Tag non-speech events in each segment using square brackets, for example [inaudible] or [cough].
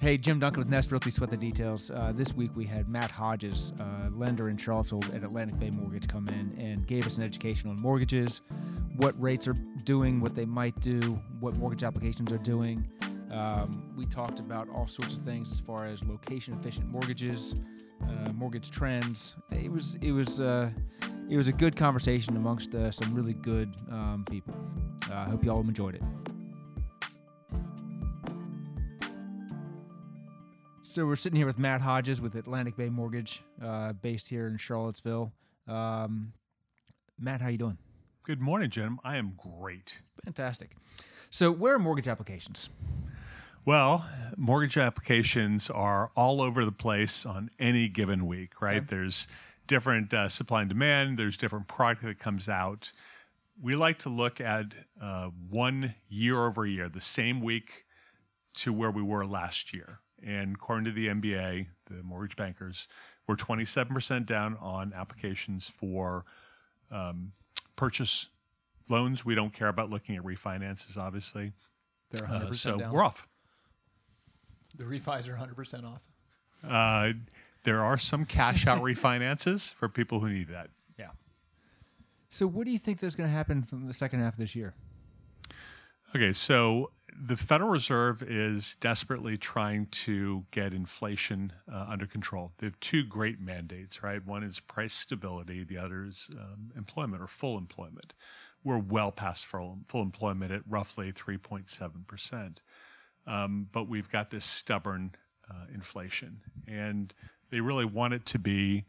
Hey, Jim Duncan with Nest Realty Sweat the Details. Uh, this week we had Matt Hodges, uh, lender in Charlottesville at Atlantic Bay Mortgage, come in and gave us an education on mortgages, what rates are doing, what they might do, what mortgage applications are doing. Um, we talked about all sorts of things as far as location efficient mortgages, uh, mortgage trends. It was it was uh, it was a good conversation amongst uh, some really good um, people. Uh, I hope you all enjoyed it. So we're sitting here with Matt Hodges with Atlantic Bay Mortgage, uh, based here in Charlottesville. Um, Matt, how you doing? Good morning, Jim. I am great. Fantastic. So, where are mortgage applications? Well, mortgage applications are all over the place on any given week, right? Okay. There's different uh, supply and demand. There's different product that comes out. We like to look at uh, one year over year, the same week to where we were last year. And according to the MBA, the mortgage bankers, we're 27% down on applications for um, purchase loans. We don't care about looking at refinances, obviously. They're 100% uh, so down. we're off. The refis are 100% off. Uh, there are some cash out refinances [laughs] for people who need that. Yeah. So, what do you think is going to happen from the second half of this year? Okay, so the Federal Reserve is desperately trying to get inflation uh, under control. They have two great mandates, right? One is price stability, the other is um, employment or full employment. We're well past full, full employment at roughly 3.7%. Um, but we've got this stubborn uh, inflation, and they really want it to be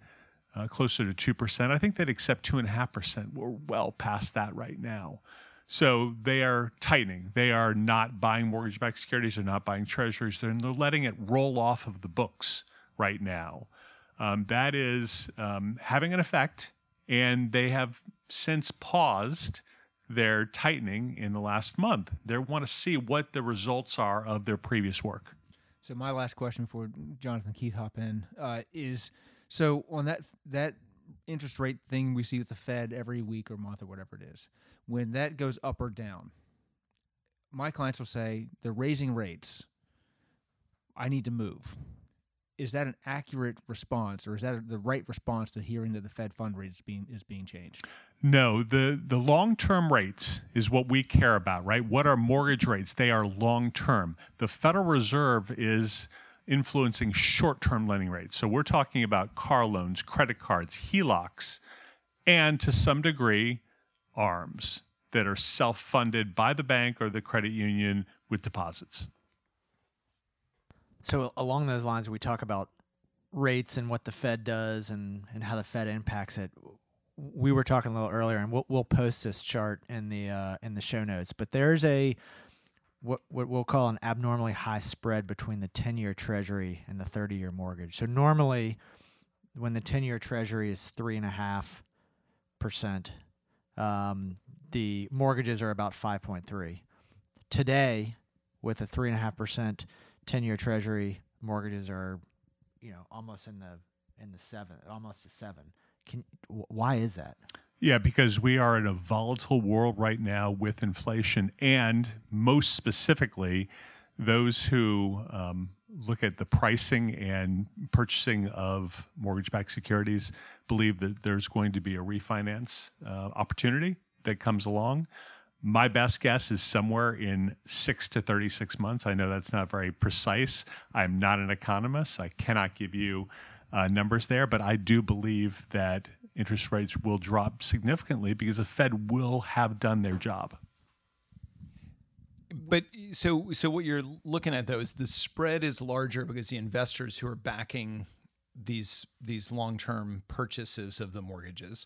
uh, closer to 2%. I think they'd accept 2.5%. We're well past that right now. So they are tightening. They are not buying mortgage backed securities. They're not buying treasuries. They're, they're letting it roll off of the books right now. Um, that is um, having an effect. And they have since paused their tightening in the last month. They want to see what the results are of their previous work. So my last question for Jonathan Keith hop in uh, is so on that that interest rate thing we see with the Fed every week or month or whatever it is, when that goes up or down, my clients will say they're raising rates. I need to move. Is that an accurate response, or is that the right response to hearing that the Fed fund rate is being is being changed? No, the the long term rates is what we care about, right? What are mortgage rates? They are long term. The Federal Reserve is influencing short term lending rates. So we're talking about car loans, credit cards, HELOCs, and to some degree, ARMs that are self funded by the bank or the credit union with deposits. So, along those lines, we talk about rates and what the Fed does and, and how the Fed impacts it. We were talking a little earlier, and we'll, we'll post this chart in the uh, in the show notes. But there's a what what we'll call an abnormally high spread between the 10 year treasury and the 30 year mortgage. So normally when the 10 year treasury is three and a half percent, um, the mortgages are about 5.3. Today, with a three and a half percent 10 year treasury, mortgages are, you know, almost in the in the seven, almost a seven. Can why is that? Yeah, because we are in a volatile world right now with inflation, and most specifically, those who um, look at the pricing and purchasing of mortgage backed securities believe that there's going to be a refinance uh, opportunity that comes along. My best guess is somewhere in six to 36 months. I know that's not very precise. I'm not an economist. I cannot give you uh, numbers there, but I do believe that interest rates will drop significantly because the Fed will have done their job. But so so what you're looking at though is the spread is larger because the investors who are backing these these long-term purchases of the mortgages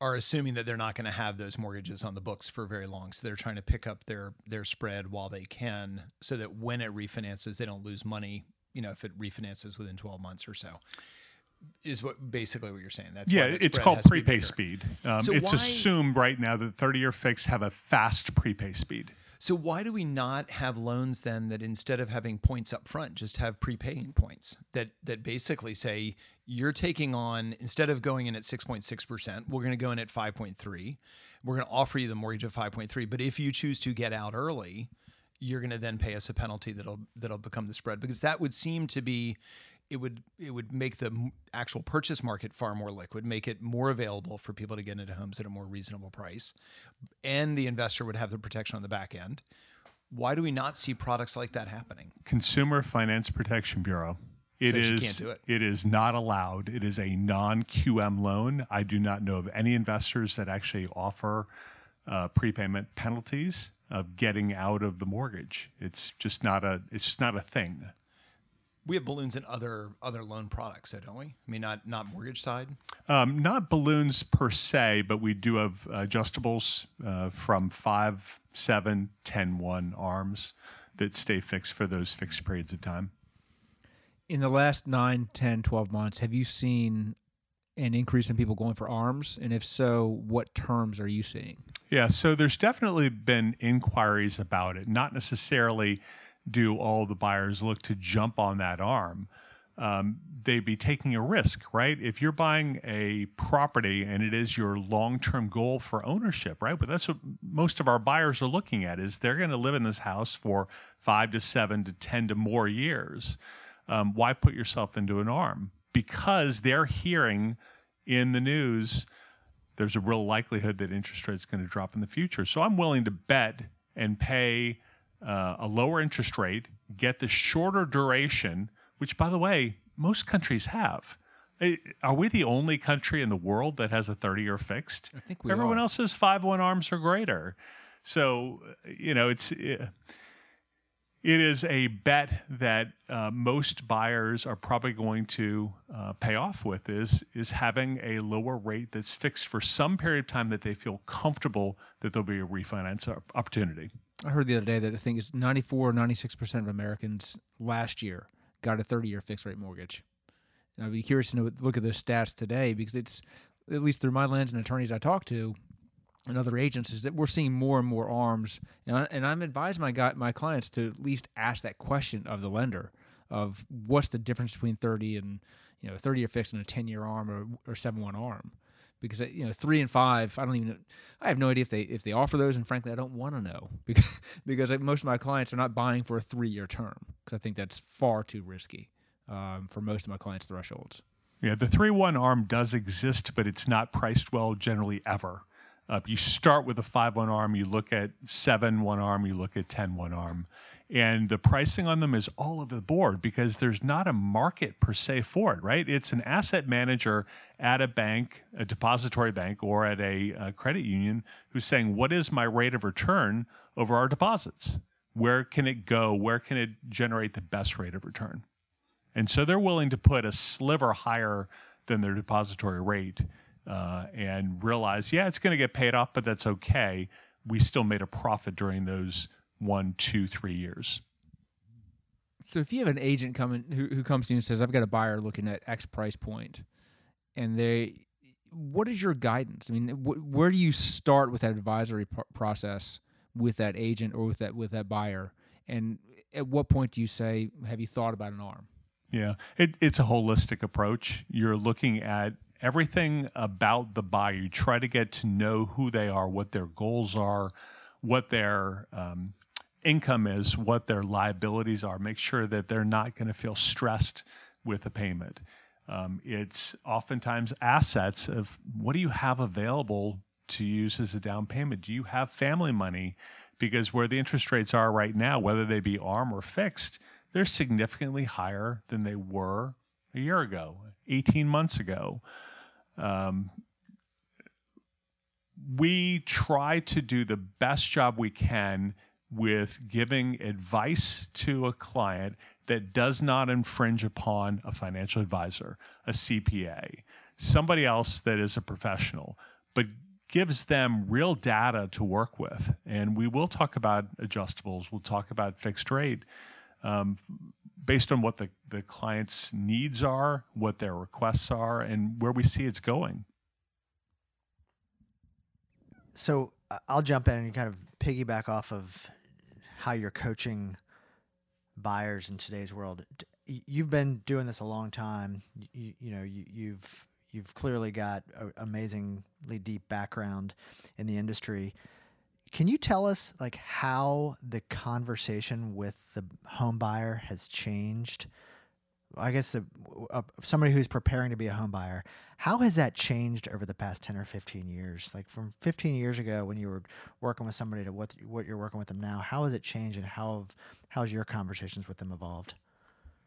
are assuming that they're not going to have those mortgages on the books for very long so they're trying to pick up their their spread while they can so that when it refinances they don't lose money you know if it refinances within 12 months or so is what basically what you're saying. That's yeah. It's called prepay speed. Um, so it's why, assumed right now that 30 year fixed have a fast prepay speed. So why do we not have loans then that instead of having points up front, just have prepaying points that that basically say you're taking on instead of going in at 6.6 percent, we're going to go in at 5.3. We're going to offer you the mortgage of 5.3, but if you choose to get out early, you're going to then pay us a penalty that'll that'll become the spread because that would seem to be it would it would make the actual purchase market far more liquid, make it more available for people to get into homes at a more reasonable price, and the investor would have the protection on the back end. Why do we not see products like that happening? Consumer Finance Protection Bureau. It is- it. It is not allowed. It is a non-QM loan. I do not know of any investors that actually offer uh, prepayment penalties of getting out of the mortgage. It's just not a. It's just not a thing. We have balloons in other other loan products, though, don't we? I mean, not not mortgage side. Um, not balloons per se, but we do have adjustables uh, from 5, 7, 10, 1 arms that stay fixed for those fixed periods of time. In the last 9, 10, 12 months, have you seen an increase in people going for arms? And if so, what terms are you seeing? Yeah, so there's definitely been inquiries about it. Not necessarily do all the buyers look to jump on that arm. Um, they'd be taking a risk, right? If you're buying a property and it is your long-term goal for ownership, right? But that's what most of our buyers are looking at is they're going to live in this house for five to seven to ten to more years. Um, why put yourself into an arm? Because they're hearing in the news there's a real likelihood that interest rates going to drop in the future. So I'm willing to bet and pay uh, a lower interest rate, get the shorter duration, which, by the way, most countries have. Are we the only country in the world that has a 30 year fixed? I think we Everyone are. else has five one arms or greater. So, you know, it's. eh, it is a bet that uh, most buyers are probably going to uh, pay off with is is having a lower rate that's fixed for some period of time that they feel comfortable that there'll be a refinance op- opportunity. I heard the other day that I think it's 94 or 96% of Americans last year got a 30 year fixed rate mortgage. And I'd be curious to know, look at those stats today because it's, at least through my lens and attorneys I talk to and other agents, is that we're seeing more and more arms. And, I, and I'm advising my, guy, my clients to at least ask that question of the lender of what's the difference between 30 and, you know, 30 year fixed and a 10 year arm or, or 7 1 arm because you know three and five i don't even i have no idea if they if they offer those and frankly i don't want to know [laughs] because because most of my clients are not buying for a three year term because i think that's far too risky um, for most of my clients thresholds Yeah, the 3 1 arm does exist, but it's not priced well generally ever. Uh, you start with a 5 1 arm, you look at 7 1 arm, you look at ten one arm. And the pricing on them is all over the board because there's not a market per se for it, right? It's an asset manager at a bank, a depository bank, or at a, uh credit union who's saying, What is my rate of return over our deposits? Where can it go? Where can it generate the best rate of return? And so they're willing to put a sliver higher than their depository rate uh, and realize, yeah, it's going to get paid off, but that's okay. We still made a profit during those one, two, three years. so if you have an agent coming who, who comes to you and says i've got a buyer looking at x price point and they what is your guidance i mean wh- where do you start with that advisory pro- process with that agent or with that with that buyer and at what point do you say have you thought about an arm Yeah, it, it's a holistic approach. You're looking at everything about the buyer. You try to get to know who they are, what their goals are, what their um, income is, what their liabilities are. Make sure that they're not going to feel stressed with the payment. Um, it's oftentimes assets of what do you have available to use as a down payment? Do you have family money? Because where the interest rates are right now, whether they be ARM or fixed, they're significantly higher than they were a year ago, 18 months ago. Um, we try to do the best job we can with giving advice to a client that does not infringe upon a financial advisor, a CPA, somebody else that is a professional, but gives them real data to work with. And we will talk about adjustables, we'll talk about fixed rate um, based on what the, the client's needs are, what their requests are, and where we see it's going. So I'll jump in and kind of piggyback off of how you're coaching buyers in today's world. You've been doing this a long time. You, you know, you, you've you've clearly got an amazingly deep background in the industry. can you tell us like how the conversation with the home buyer has changed? I guess the, uh, somebody who's preparing to be a home buyer, how has that changed over the past 10 or 15 years? Like from 15 years ago when you were working with somebody to what what you're working with them now, how has it changed and how have how's your conversations with them evolved?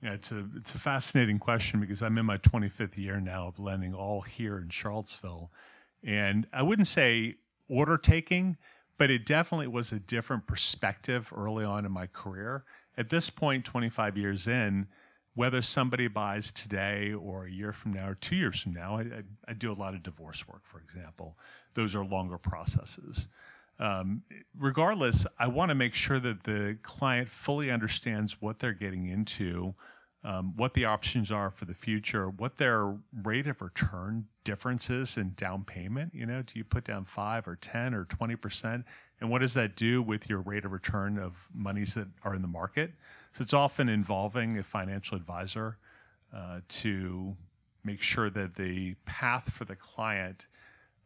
Yeah, it's a it's a fascinating question because I'm in my 25th year now of lending all here in Charlottesville, and I wouldn't say order taking, but it definitely was a different perspective early on in my career. At this point, 25 years in, whether somebody buys today or a year from now or two years from now, I, I, I do a lot of divorce work, for example. Those are longer processes. Um, regardless, I want to make sure that the client fully understands what they're getting into um, what the options are for the future, what their rate of return differences in down payment. You know, do you put down five or 10 or 20%? And what does that do with your rate of return of monies that are in the market? So it's often involving a financial advisor uh, to make sure that the path for the client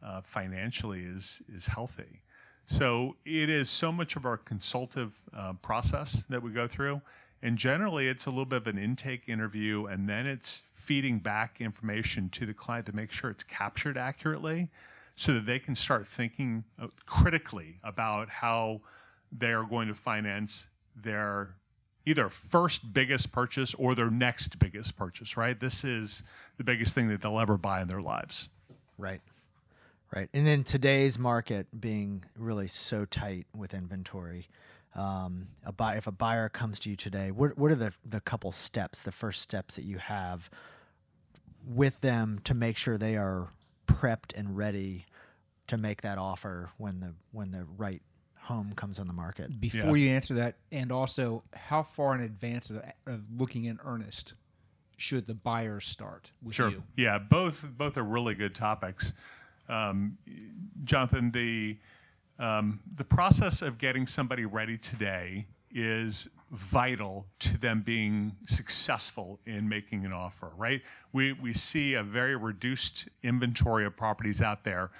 uh, financially is, is healthy. So it is so much of our consultative uh, process that we go through. And generally, it's a little bit of an intake interview, and then it's feeding back information to the client to make sure it's captured accurately so that they can start thinking uh, critically about how they are going to finance their either first biggest purchase or their next biggest purchase, right? This is the biggest thing that they'll ever buy in their lives. Right. Right. And in today's market being really so tight with inventory, um, a buy, if a buyer comes to you today, what, what are the, the couple steps, the first steps that you have with them to make sure they are prepped and ready to make that offer when the when the right home comes on the market? Before yeah. you answer that, and also how far in advance of, of looking in earnest should the buyer start with sure. you? Yeah, both both are really good topics. Um, Jonathan, the um, the process of getting somebody ready today is vital to them being successful in making an offer, right? We, we see a very reduced inventory of properties out there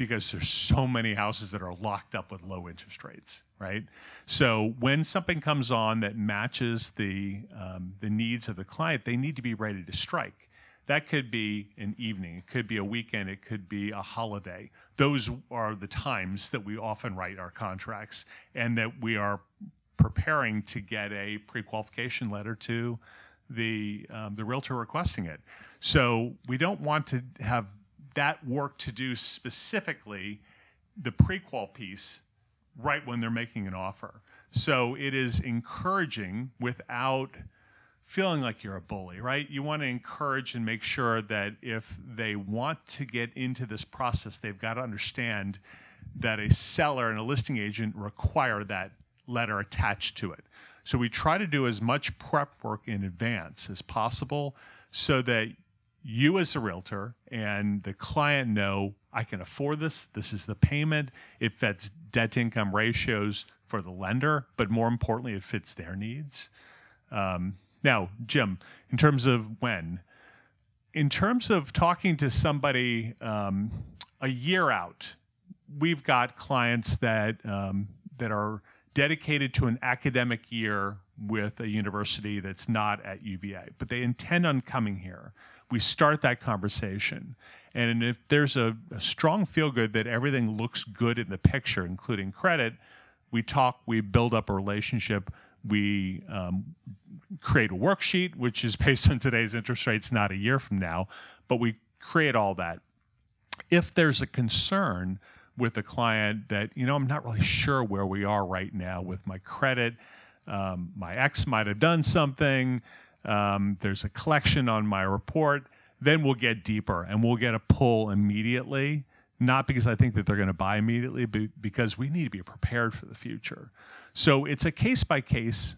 because there's so many houses that are locked up with low interest rates, right? So when something comes on that matches the, um, the needs of the client, they need to be ready to strike. That could be an evening, it could be a weekend, it could be a holiday. Those are the times that we often write our contracts and that we are preparing to get a pre-qualification letter to the um, the realtor requesting it. So we don't want to have that work to do specifically the pre-qual piece right when they're making an offer. So it is encouraging without feeling like you're a bully, right? You want to encourage and make sure that if they want to get into this process, they've got to understand that a seller and a listing agent require that letter attached to it. So we try to do as much prep work in advance as possible so that you as a realtor and the client know I can afford this. This is the payment. It fits debt to income ratios for the lender, but more importantly, it fits their needs. Um, now, Jim, in terms of when, in terms of talking to somebody um, a year out, we've got clients that um, that are dedicated to an academic year with a university that's not at UVA, but they intend on coming here. We start that conversation. And if there's a, a strong feel good that everything looks good in the picture, including credit, we talk, we build up a relationship we um, create a worksheet, which is [laughs] based on today's interest rates, not a year from now, but we create all that. If there's a concern with the client that, you know, I'm not really sure where we are right now with my credit, um, my ex might have done something, um, there's a collection on my report, then we'll get deeper and we'll get a pull immediately not because I think that they're going to buy immediately, but because we need to be prepared for the future. So it's a case by case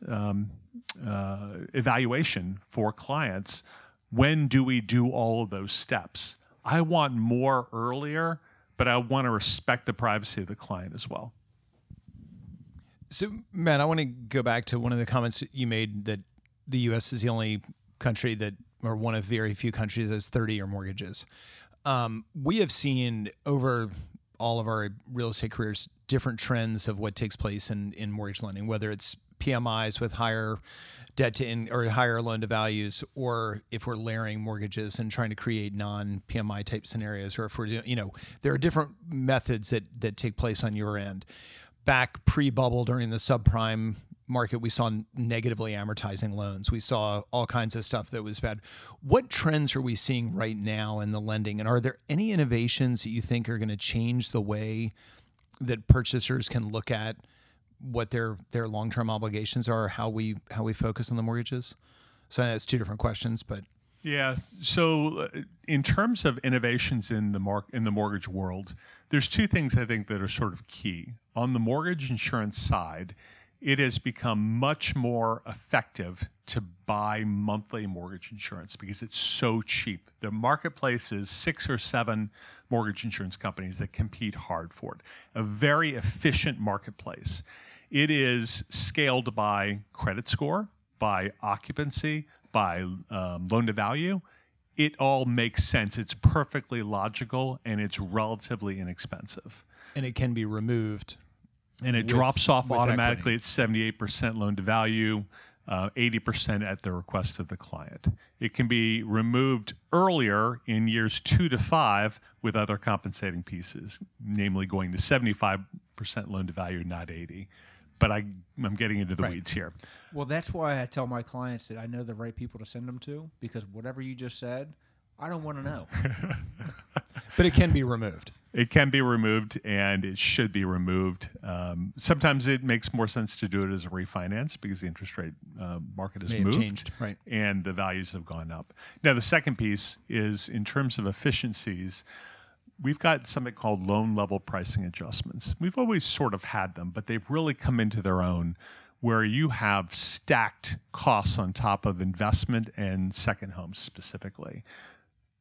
evaluation for clients. When do we do all of those steps? I want more earlier, but I want to respect the privacy of the client as well. So, Matt, I want to go back to one of the comments you made that the U.S. is the only country that, or one of very few countries, that has 30 year mortgages. Um, we have seen over all of our real estate careers different trends of what takes place in in mortgage lending, whether it's PMIs with higher debt to in or higher loan to values, or if we're layering mortgages and trying to create non PMI type scenarios, or if we're doing, you know, there are different methods that that take place on your end. Back pre bubble during the subprime market, we saw negatively amortizing loans. We saw all kinds of stuff that was bad. What trends are we seeing right now in the lending? And are there any innovations that you think are going to change the way that purchasers can look at what their their long term obligations are, how we how we focus on the mortgages? So that's two different questions, but yeah. So, uh, in terms of innovations in the mark in the mortgage world, there's two things I think that are sort of key. On the mortgage insurance side, it has become much more effective to buy monthly mortgage insurance because it's so cheap. The marketplace is six or seven mortgage insurance companies that compete hard for it. A very efficient marketplace. It is scaled by credit score, by occupancy, by um, loan to value. It all makes sense. It's perfectly logical and it's relatively inexpensive. And it can be removed. And it with, drops off automatically equity. at 78% loan to value, uh, 80% at the request of the client. It can be removed earlier in years two to five with other compensating pieces, namely going to 75% loan to value, not 80 but I, I'm getting into the right. weeds here. Well, that's why I tell my clients that I know the right people to send them to because whatever you just said, I don't want to know. [laughs] but it can be removed. It can be removed, and it should be removed. Um, sometimes it makes more sense to do it as a refinance because the interest rate uh, market has May moved, changed, right? And the values have gone up. Now, the second piece is in terms of efficiencies we've got something called loan level pricing adjustments. We've always sort of had them, but they've really come into their own where you have stacked costs on top of investment and second homes specifically.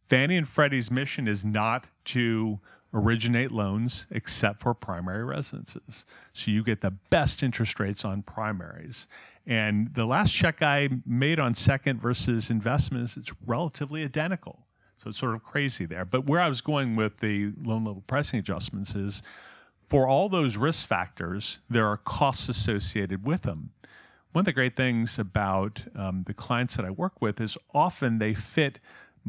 Fannie and Freddie's mission is not to originate loans except for primary residences. So you get the best interest rates on primaries. And the last check I made on second versus investments, it's relatively identical. So it's sort of crazy there. But where I was going with the loan level pricing adjustments is for all those risk factors, there are costs associated with them. One of the great things about um, the clients that I work with is often they fit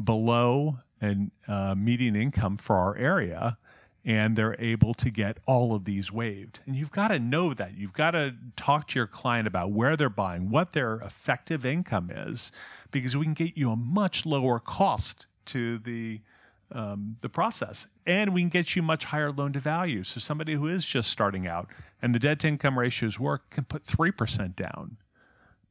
below a uh, median income for our area and they're able to get all of these waived. And you've got to know that. You've got to talk to your client about where they're buying, what their effective income is, because we can get you a much lower cost to the um, the process, and we can get you much higher loan to value. So somebody who is just starting out and the debt to income ratios work can put three percent down,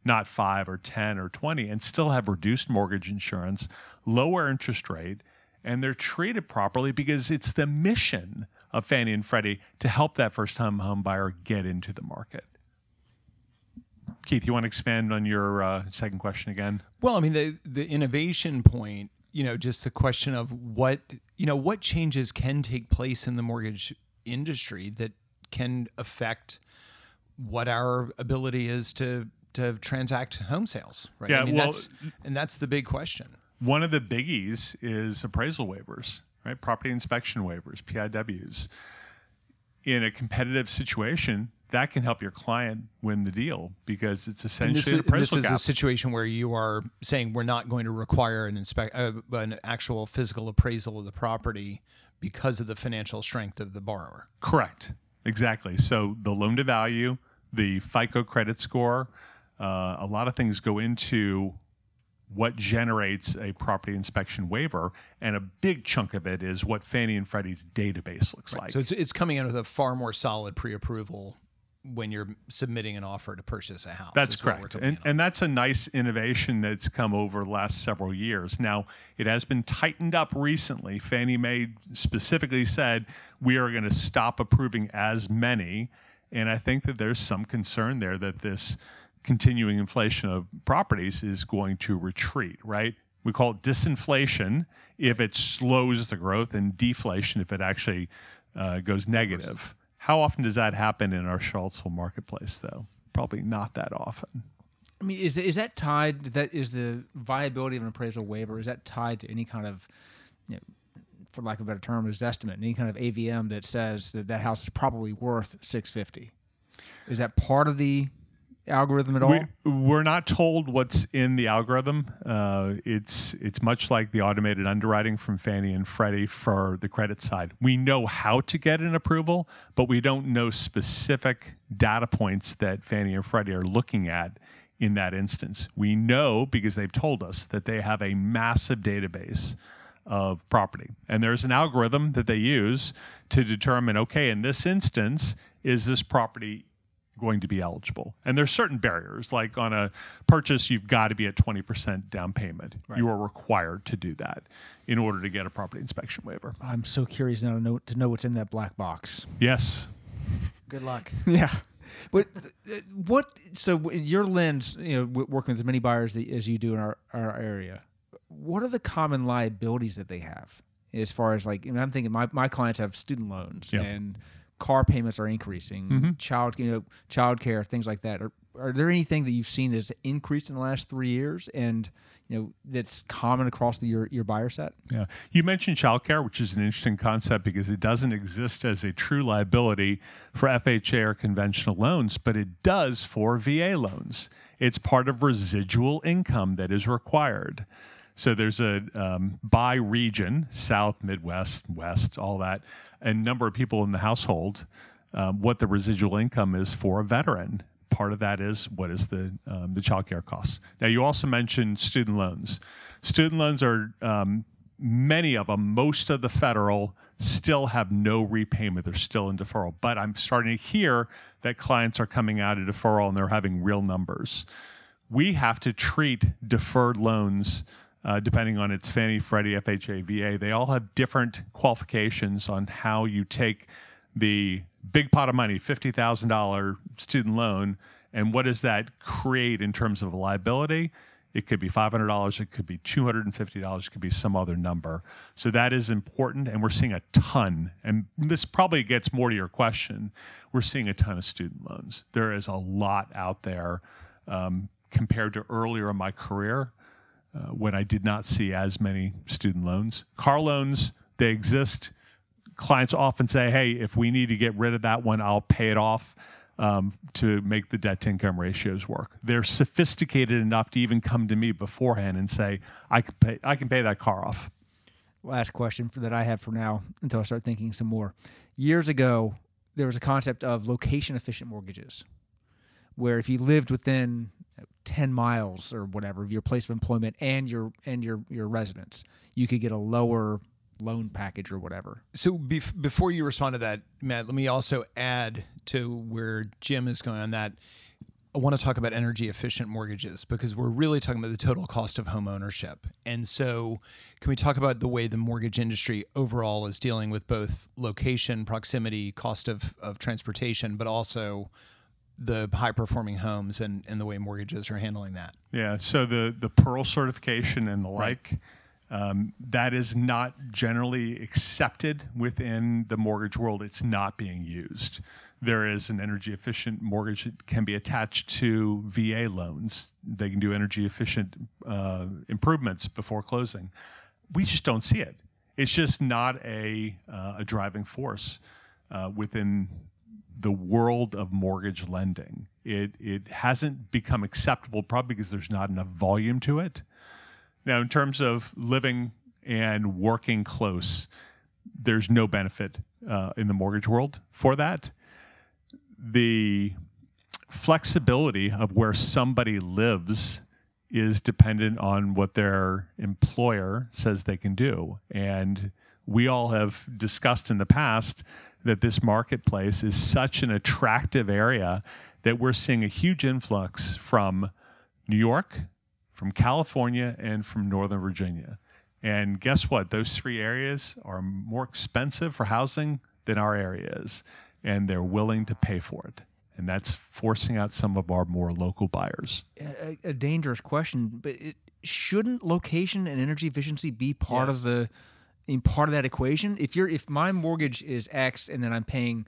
not five or ten or twenty, and still have reduced mortgage insurance, lower interest rate, and they're treated properly because it's the mission of Fannie and Freddie to help that first time home buyer get into the market. Keith, you want to expand on your uh, second question again? Well, I mean, the the innovation point you know, just the question of what, you know, what changes can take place in the mortgage industry that can affect what our ability is to to transact home sales, right? Yeah, I mean, well, that's, and that's the big question. One of the biggies is appraisal waivers, right? Property inspection waivers, PIWs. In a competitive situation, that can help your client win the deal because it's essentially this is, this is gap. a situation where you are saying we're not going to require an inspect uh, an actual physical appraisal of the property because of the financial strength of the borrower. Correct. Exactly. So the loan to value, the FICO credit score, uh, a lot of things go into what generates a property inspection waiver, and a big chunk of it is what Fannie and Freddie's database looks right. like. So it's, it's coming out with a far more solid pre-approval when you're submitting an offer to purchase a house. That's correct. And, and that's a nice innovation that's come over the last several years. Now, it has been tightened up recently. Fannie Mae specifically said we are going to stop approving as many. And I think that there's some concern there that this continuing inflation of properties is going to retreat, right? We call it disinflation if it slows the growth, and deflation if it actually uh, goes negative. How often does that happen in our Charlottesville marketplace, though? Probably not that often. I mean, is is that tied? That is the viability of an appraisal waiver. Is that tied to any kind of you know, for lack of a better term, a estimate, any kind of AVM that says that that house is probably worth 650. Is that part of the algorithm at all? We, we're not told what's in the algorithm. Uh, it's it's much like the automated underwriting from Fannie and Freddie for the credit side. We know how to get an approval, but we don't know specific data points that Fannie and Freddie are looking at in that instance. We know because they've told us that they have a massive database of property. And there's an algorithm that they use to determine okay, in this instance, is this property going to be eligible? And there's certain barriers, like on a purchase, you've got to be at 20% down payment. Right. You are required to do that in order to get a property inspection waiver. I'm so curious now to know to know what's in that black box. Yes. Good luck. [laughs] Yeah. But uh, what? So your lens, you know, working with as many buyers as you do in our, our area, what are the common liabilities that they have? As far as like, you I'm thinking my, my clients have student loans Yeah. and car payments are increasing, Mhm. child, you know, child care, things like that. Are, are there anything that you've seen that's increased in the last three years and, you know, that's common across the, your, your buyer set? Yeah. You mentioned childcare, which is an interesting concept because it doesn't exist as a true liability for FHA or conventional loans, but it does for VA loans. It's part of residual income that is required. So there's a um, by region, South, Midwest, West, all that, and number of people in the household, um, what the residual income is for a veteran. Part of that is what is the um, the child care costs. Now you also mentioned student loans. Student loans are um, many of them, most of the federal still have no repayment. They're still in deferral. But I'm starting to hear that clients are coming out of deferral and they're having real numbers. We have to treat deferred loans uh, depending on its Fannie, Freddie, FHA, VA. They all have different qualifications on how you take the big pot of money, $50,000 student loan, and what does that create in terms of a liability? It could be $500, it could be $250, it could be some other number. So that is important, and we're seeing a ton. And this probably gets more to your question. We're seeing a ton of student loans. There is a lot out there um, compared to earlier in my career uh, when I did not see as many student loans. Car loans, they exist. Clients often say, hey, if we need to get rid of that one, I'll pay it off um, to make the debt to income ratios work. They're sophisticated enough to even come to me beforehand and say, I can pay, I can pay that car off. last question for, that I have for now until I start thinking some more. Years ago, there was a concept of location efficient mortgages, where if you lived within ten miles or whatever of your place of employment and your and your your residence, you could get a lower loan package or whatever. So bef- before you respond to that, Matt, let me also add to where Jim is going on that. I want to talk about energy efficient mortgages because we're really talking about the total cost of home ownership. And so, can we talk about the way the mortgage industry overall is dealing with both location, proximity, cost of, of transportation, but also the high performing homes and, and the way mortgages are handling that? Yeah. So the the Pearl certification and the like, um, that is not generally accepted within the mortgage world. It's not being used. There is an energy efficient mortgage that can be attached to VA loans. They can do energy efficient uh, improvements before closing. We just don't see it. It's just not a uh, a driving force uh, within the world of mortgage lending. It it hasn't become acceptable probably because there's not enough volume to it. Now, in terms of living and working close, there's no benefit uh, in the mortgage world for that. The flexibility of where somebody lives is dependent on what their employer says they can do. And we all have discussed in the past that this marketplace is such an attractive area that we're seeing a huge influx from New York, from California, and from Northern Virginia. And guess what? Those three areas are more expensive for housing than our area is, and they're willing to pay for it. And that's forcing out some of our more local buyers. A, a dangerous question, but it, shouldn't location and energy efficiency be part Yes. of the in part of that equation? If you're if my mortgage is X and then I'm paying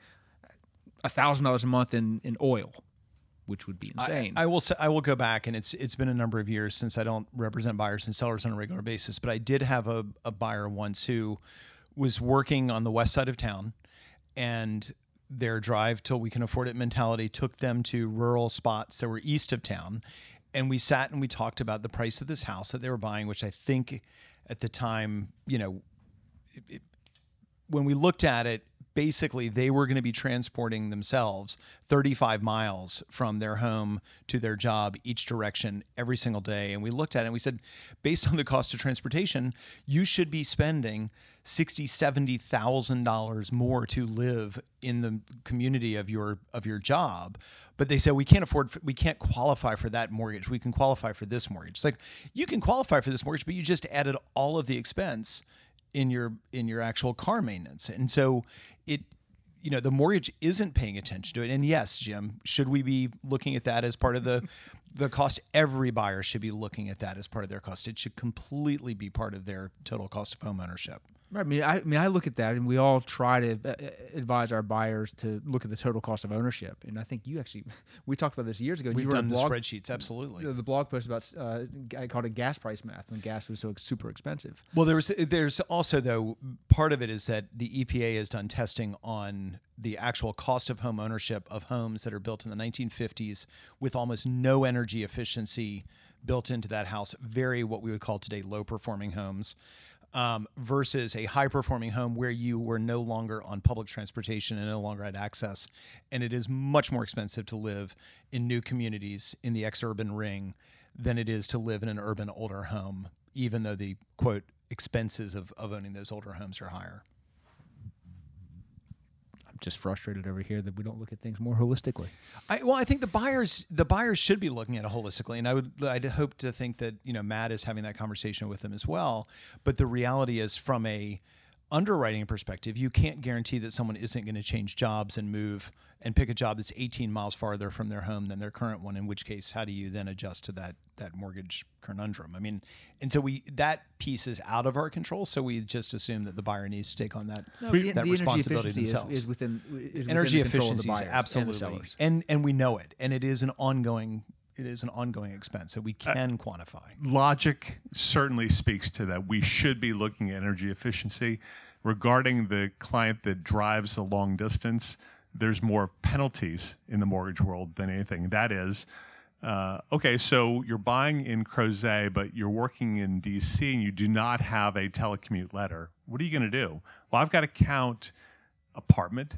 a thousand dollars a month in, in oil, which would be insane. I, I will say I will go back, and it's it's been a number of years since I don't represent buyers and sellers on a regular basis. But I did have a, a buyer once who was working on the west side of town, and their drive till we can afford it mentality took them to rural spots that were east of town. And we sat and we talked about the price of this house that they were buying, which I think at the time, you know, it, it, when we looked at it, basically they were going to be transporting themselves 35 miles from their home to their job each direction every single day. And we looked at it and we said based on the cost of transportation you should be spending 60 70 thousand dollars more to live in the community of your of your job. But they said we can't afford we can't qualify for that mortgage. We can qualify for this mortgage. It's like you can qualify for this mortgage but you just added all of the expense in your in your actual car maintenance. And so it you know the mortgage isn't paying attention to it. And yes, Jim, should we be looking at that as part of the [laughs] the cost? Every buyer should be looking at that as part of their cost. It should completely be part of their total cost of home ownership. I mean, I, I, mean, I look at that, and we all try to uh, uh, advise our buyers to look at the total cost of ownership. And I think you actually, [laughs] we talked about this years ago. We've you done blog, the spreadsheets, absolutely. The, blog post about uh, I called it gas price math when gas was so super expensive. Well, there's there's also though part of it is that the EPA has done testing on the actual cost of home ownership of homes that are built in the 1950s with almost no energy efficiency built into that house. Very what we would call today low performing homes um, versus a high performing home where you were no longer on public transportation and no longer had access. And it is much more expensive to live in new communities in the ex urban ring than it is to live in an urban older home, even though the quote expenses of, of owning those older homes are higher just frustrated over here that we don't look at things more holistically. I, well, I think the buyers the buyers should be looking at it holistically, and I would I'd hope to think that you know Matt is having that conversation with them as well. But the reality is, from a underwriting perspective, you can't guarantee that someone isn't going to change jobs and move and pick a job that's 18 miles farther from their home than their current one. In which case, how do you then adjust to that that mortgage conundrum? I mean, and so we that piece is out of our control. So we just assume that the buyer needs to take on that no, the, that the responsibility themselves. Is, is within is energy within efficiency is absolutely and, and and we know it, and it is an ongoing it is an ongoing expense that we uh, can uh, quantify. Logic certainly speaks to that. We should be looking at energy efficiency. Regarding the client that drives a long distance, there's more penalties in the mortgage world than anything. That is, uh, okay, so you're buying in Crozet, but you're working in DC and you do not have a telecommute letter. What are you going to do? Well, I've got to count apartment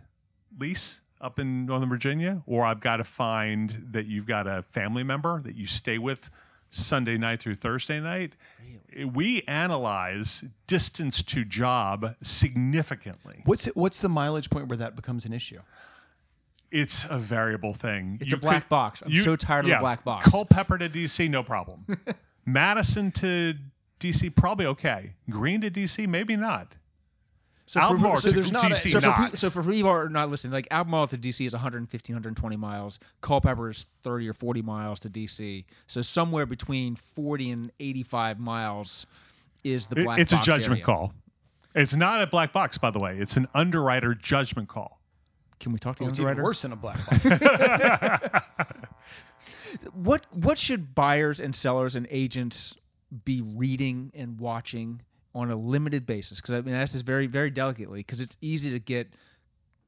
lease up in Northern Virginia, or I've got to find that you've got a family member that you stay with Sunday night through Thursday night. Really? We analyze distance to job significantly. What's it, what's the mileage point where that becomes an issue? It's a variable thing. It's you a black could, box. I'm you, so tired of yeah, the black box. Culpeper to DC, no problem. [laughs] Madison to DC, probably okay. Greene to DC, maybe not. So Albemarle for, so there's not, DC, a, so, not. For, so for people who are not listening, like Albemarle to DC is 115, 120 miles. Culpeper is 30 or 40 miles to DC. So somewhere between 40 and 85 miles is the black. It, it's a judgment area. call. It's not a black box, by the way. It's an underwriter judgment call. Can we talk to oh, the it's underwriter? Even worse than a black [laughs] box. what what should buyers and sellers and agents be reading and watching? On a limited basis because I mean I that's this very very delicately because it's easy to get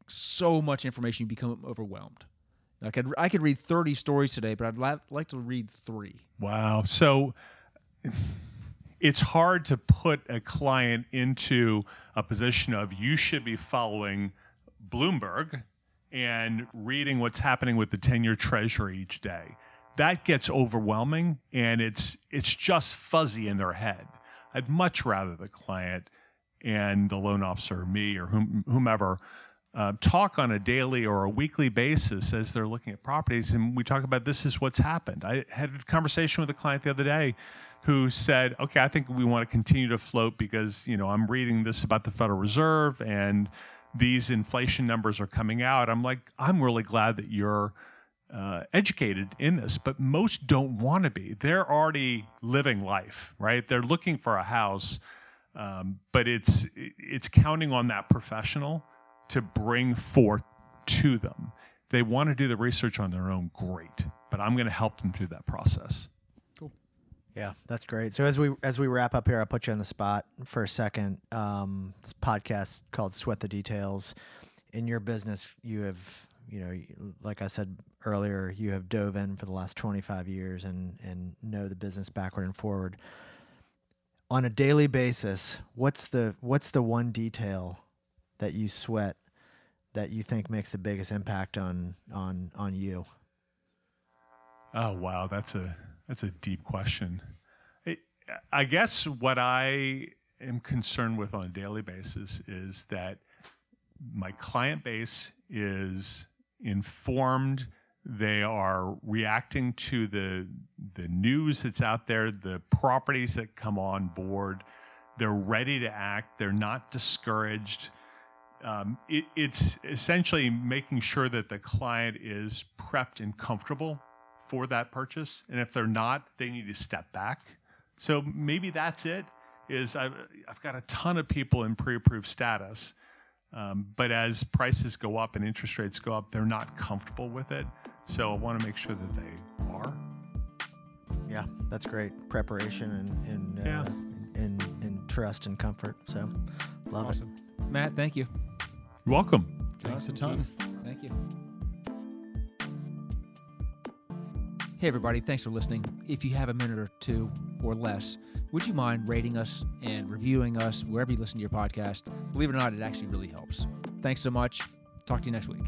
so much information you become overwhelmed. I could I could read 30 stories today, but I'd la- like to read 3. Wow. So it's hard to put a client into a position of you should be following Bloomberg and reading what's happening with the 10-year treasury each day. That gets overwhelming and it's it's just fuzzy in their head. I'd much rather the client and the loan officer, me or whom, whomever, uh, talk on a daily or a weekly basis as they're looking at properties, and we talk about this is what's happened. I had a conversation with a client the other day who said, "Okay, I think we want to continue to float because you know I'm reading this about the Federal Reserve and these inflation numbers are coming out." I'm like, I'm really glad that you're uh, educated in this, but most don't want to be. They're already living life, right? They're looking for a house, um, but it's it's counting on that professional to bring forth to them. They want to do the research on their own, great, but I'm going to help them through that process. Cool. Yeah, that's great. So as we as we wrap up here, I'll put you on the spot for a second. Um, this podcast called Sweat the Details. In your business, you have you know, like I said earlier, you have dove in for the last 25 years and and know the business backward and forward. On a daily basis, what's the what's the one detail that you sweat that you think makes the biggest impact on on on you? Oh wow, that's a that's a deep question. I guess what I am concerned with on a daily basis is that my client base is informed. They are reacting to the the news that's out there, the properties that come on board. They're ready to act. They're not discouraged. Um, it, it's essentially making sure that the client is prepped and comfortable for that purchase. And if they're not, they need to step back. So maybe that's it. Is I've, I've got a ton of people in pre-approved status um, but as prices go up and interest rates go up, they're not comfortable with it. So I want to make sure that they are. Yeah, that's great preparation and and yeah. uh, and, and trust and comfort. So love awesome. it. Matt, thank you. You're welcome. Thanks a ton. Thank you. Hey, everybody, thanks for listening. If you have a minute or two or less, would you mind rating us and reviewing us wherever you listen to your podcast? Believe it or not, it actually really helps. Thanks so much. Talk to you next week.